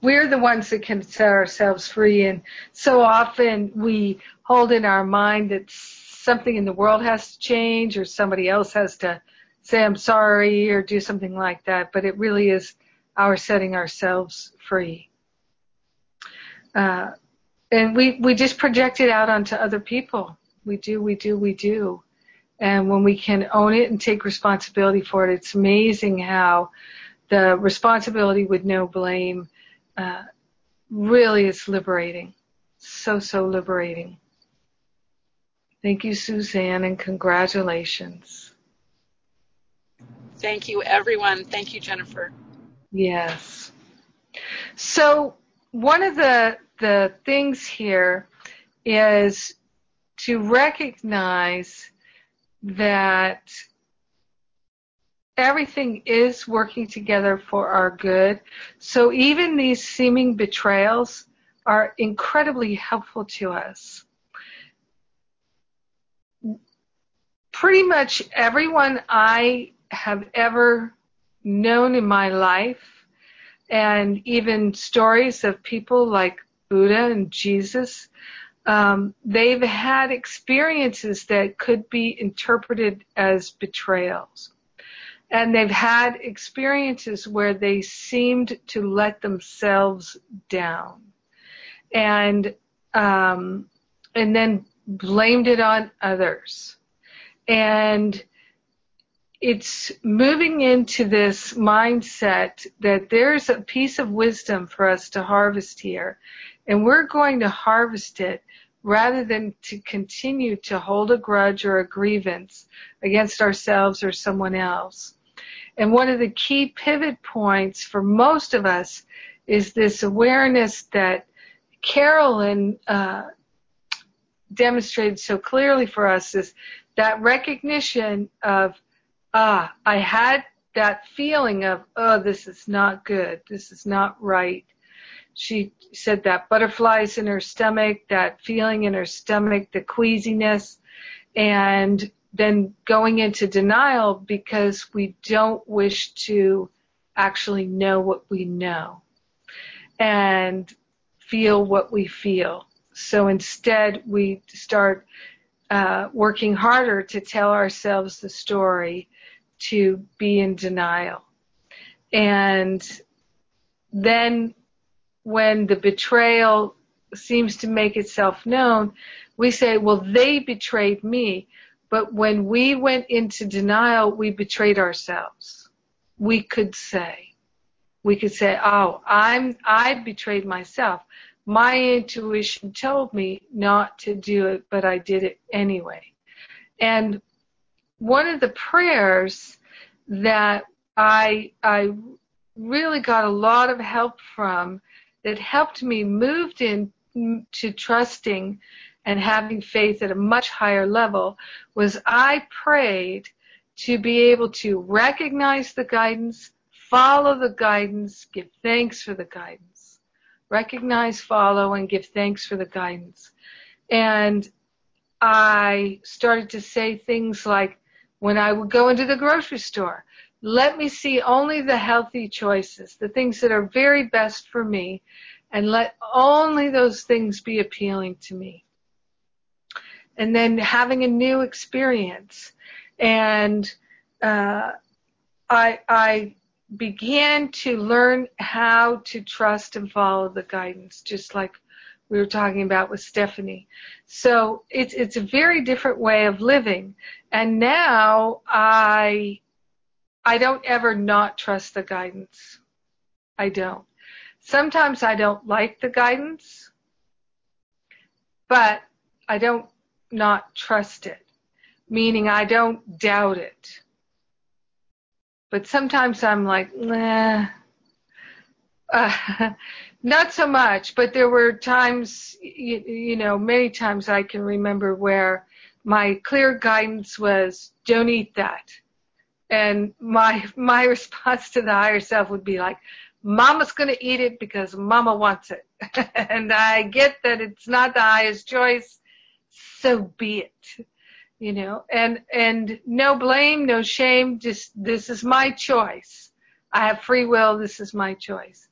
We're the ones that can set ourselves free and so often we hold in our mind that something in the world has to change or somebody else has to say I'm sorry or do something like that, but it really is our setting ourselves free. Uh, and we, we just project it out onto other people. We do, we do, we do. And when we can own it and take responsibility for it, it's amazing how the responsibility with no blame uh, really is liberating. So, so liberating. Thank you, Suzanne, and congratulations. Thank you, everyone. Thank you, Jennifer. Yes. So one of the the things here is to recognize that everything is working together for our good. So even these seeming betrayals are incredibly helpful to us. Pretty much everyone I have ever known in my life and even stories of people like Buddha and Jesus, um, they've had experiences that could be interpreted as betrayals. And they've had experiences where they seemed to let themselves down. And, um, and then blamed it on others. And it's moving into this mindset that there's a piece of wisdom for us to harvest here. And we're going to harvest it rather than to continue to hold a grudge or a grievance against ourselves or someone else. And one of the key pivot points for most of us is this awareness that Carolyn uh, demonstrated so clearly for us is that recognition of ah, I had that feeling of, oh, this is not good. This is not right. She said that butterflies in her stomach, that feeling in her stomach, the queasiness, and then going into denial because we don't wish to actually know what we know and feel what we feel. So instead, we start uh, working harder to tell ourselves the story to be in denial. And then when the betrayal seems to make itself known, we say, well, they betrayed me. But when we went into denial, we betrayed ourselves. We could say, we could say, oh, I'm, I betrayed myself. My intuition told me not to do it, but I did it anyway. And one of the prayers that I I really got a lot of help from that helped me moved into trusting and having faith at a much higher level was I prayed to be able to recognize the guidance, follow the guidance, give thanks for the guidance. Recognize, follow, and give thanks for the guidance. And I started to say things like, when I would go into the grocery store, let me see only the healthy choices, the things that are very best for me, and let only those things be appealing to me. And then having a new experience. And uh, I, I began to learn how to trust and follow the guidance, just like we were talking about with Stephanie. So it's it's a very different way of living. And now I I don't ever not trust the guidance. I don't. Sometimes I don't like the guidance, but I don't not trust it, meaning I don't doubt it. But sometimes I'm like, nah, uh, <laughs> not so much. But there were times, you, you know, many times I can remember where my clear guidance was, don't eat that. And my, my response to the higher self would be like, mama's to eat it because mama wants it. <laughs> and I get that it's not the highest choice. So be it you know, and, and no blame, no shame, just this is my choice. I have free will, this is my choice.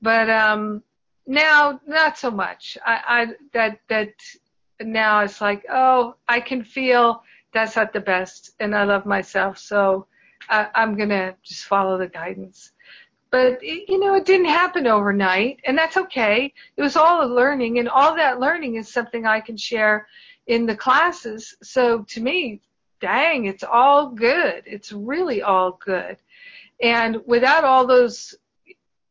But, um, now, not so much. I, I, that, that now it's like, oh, I can feel that's not the best and I love myself. So I, I'm going to just follow the guidance. But, you know, it didn't happen overnight and that's okay. It was all a learning and all that learning is something I can share in the classes. So to me, dang, it's all good. It's really all good. And without all those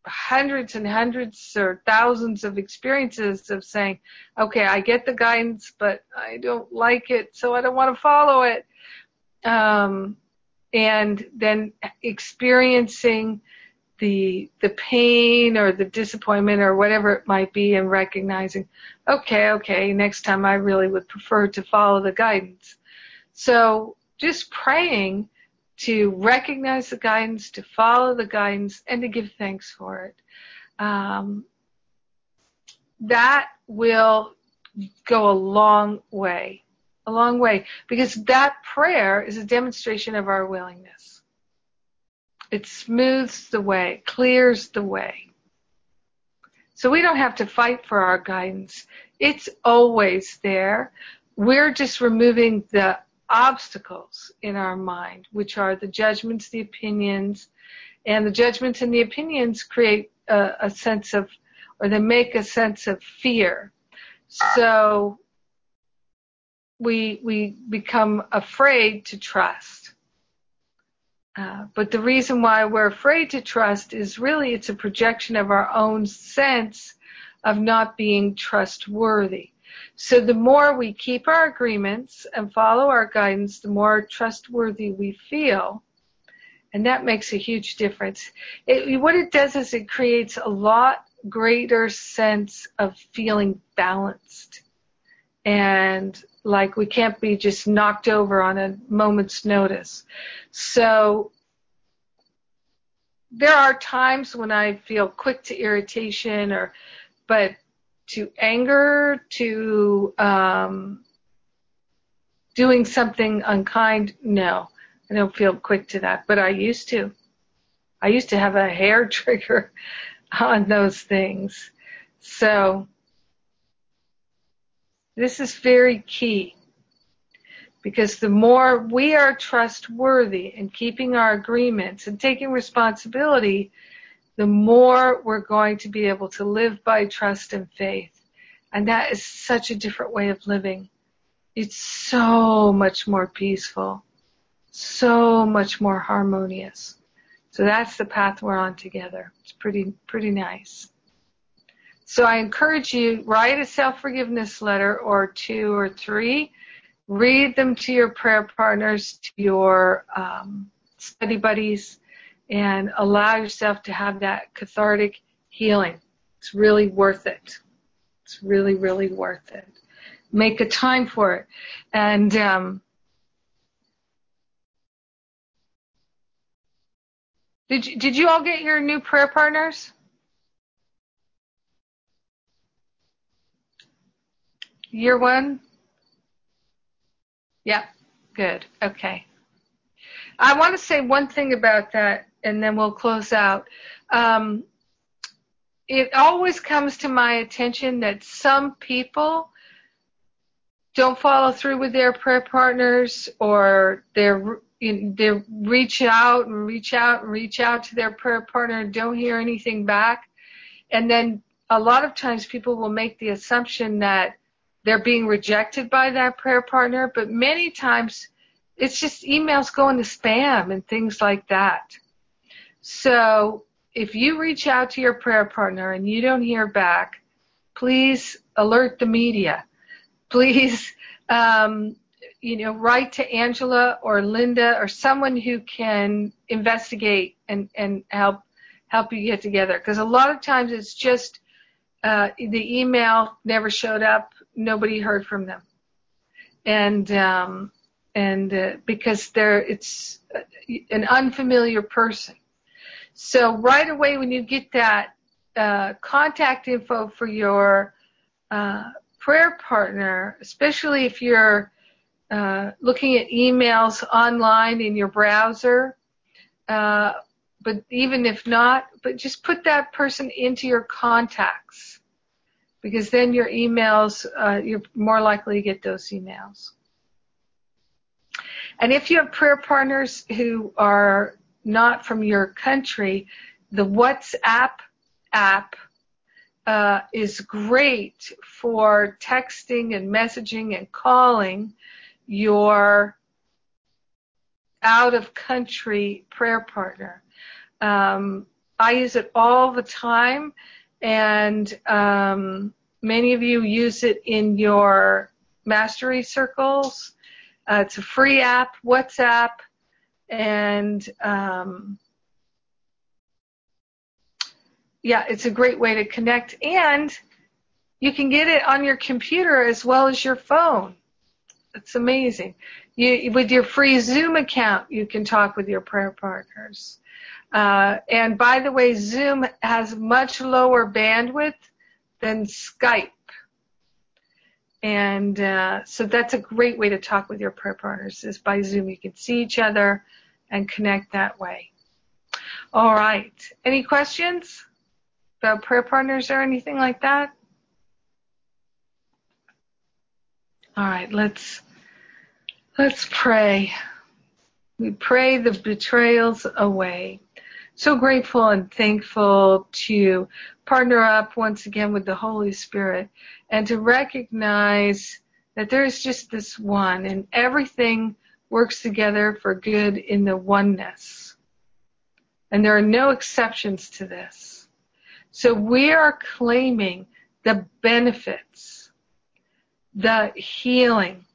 hundreds and hundreds or thousands of experiences of saying, okay, I get the guidance, but I don't like it, so I don't want to follow it. Um, and then experiencing the the pain or the disappointment or whatever it might be and recognizing okay okay next time i really would prefer to follow the guidance so just praying to recognize the guidance to follow the guidance and to give thanks for it um, that will go a long way a long way because that prayer is a demonstration of our willingness it smooths the way, clears the way. So we don't have to fight for our guidance. It's always there. We're just removing the obstacles in our mind, which are the judgments, the opinions, and the judgments and the opinions create a, a sense of, or they make a sense of fear. So we, we become afraid to trust. Uh, but the reason why we're afraid to trust is really it's a projection of our own sense of not being trustworthy. So the more we keep our agreements and follow our guidance, the more trustworthy we feel. And that makes a huge difference. It, what it does is it creates a lot greater sense of feeling balanced and like we can't be just knocked over on a moment's notice. So there are times when I feel quick to irritation or, but to anger, to um, doing something unkind, no, I don't feel quick to that. But I used to. I used to have a hair <laughs> trigger on those things. So this is very key because the more we are trustworthy in keeping our agreements and taking responsibility, the more we're going to be able to live by trust and faith. And that is such a different way of living. It's so much more peaceful, so much more harmonious. So that's the path we're on together. It's pretty, pretty nice. So I encourage you, write a self-forgiveness letter or two or three. Read them to your prayer partners, to your um, study buddies, and allow yourself to have that cathartic healing. It's really worth it. It's really, really worth it. Make a time for it. And um, did you, did you all get your new prayer partners? Year one? Yep. Good. Okay. I want to say one thing about that, and then we'll close out. Um, it always comes to my attention that some people don't follow through with their prayer partners, or they reach out and reach out and reach out to their prayer partner and don't hear anything back, and then a lot of times people will make the assumption that they're being rejected by that prayer partner, but many times it's just emails going to spam and things like that. So if you reach out to your prayer partner and you don't hear back, please alert the media. Please, um, you know, write to Angela or Linda or someone who can investigate and, and help help you get together. Because a lot of times it's just uh, the email never showed up, nobody heard from them, and um, and uh, because they're it's an unfamiliar person. So right away when you get that uh, contact info for your uh, prayer partner, especially if you're uh, looking at emails online in your browser, uh, but even if not, but just put that person into your contacts because then your emails, uh, you're more likely to get those emails. And if you have prayer partners who are not from your country, the WhatsApp app uh, is great for texting and messaging and calling your out of country prayer partner. Um, I use it all the time, and um, many of you use it in your mastery circles. Uh, it's a free app, WhatsApp, and um, yeah, it's a great way to connect. And you can get it on your computer as well as your phone. It's amazing. You, with your free Zoom account, you can talk with your prayer partners. Uh, and by the way, Zoom has much lower bandwidth than Skype. And uh, so that's a great way to talk with your prayer partners is by Zoom. You can see each other and connect that way. All right. Any questions about prayer partners or anything like that? All right, let's let's pray. We pray the betrayals away so grateful and thankful to partner up once again with the Holy Spirit and to recognize that there is just this one and everything works together for good in the oneness. And there are no exceptions to this. So we are claiming the benefits, the healing,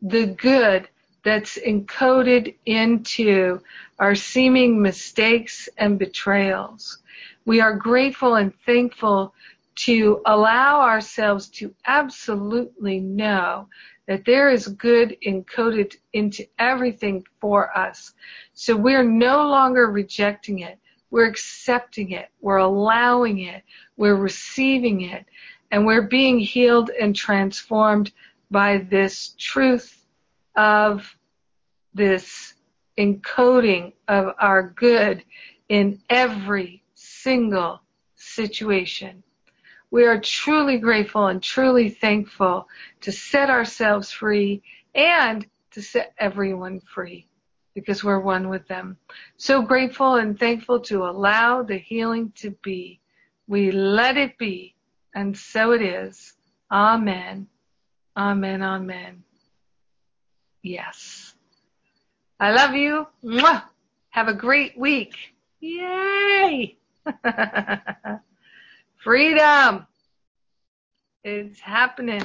the good that's encoded into our seeming mistakes and betrayals. We are grateful and thankful to allow ourselves to absolutely know that there is good encoded into everything for us. So we're no longer rejecting it. We're accepting it. We're allowing it. We're receiving it. And we're being healed and transformed by this truth of this encoding of our good in every single situation. We are truly grateful and truly thankful to set ourselves free and to set everyone free because we're one with them. So grateful and thankful to allow the healing to be. We let it be, and so it is. Amen. Amen. Amen. Yes. I love you. Mwah! Have a great week. Yay! <laughs> Freedom. It's happening.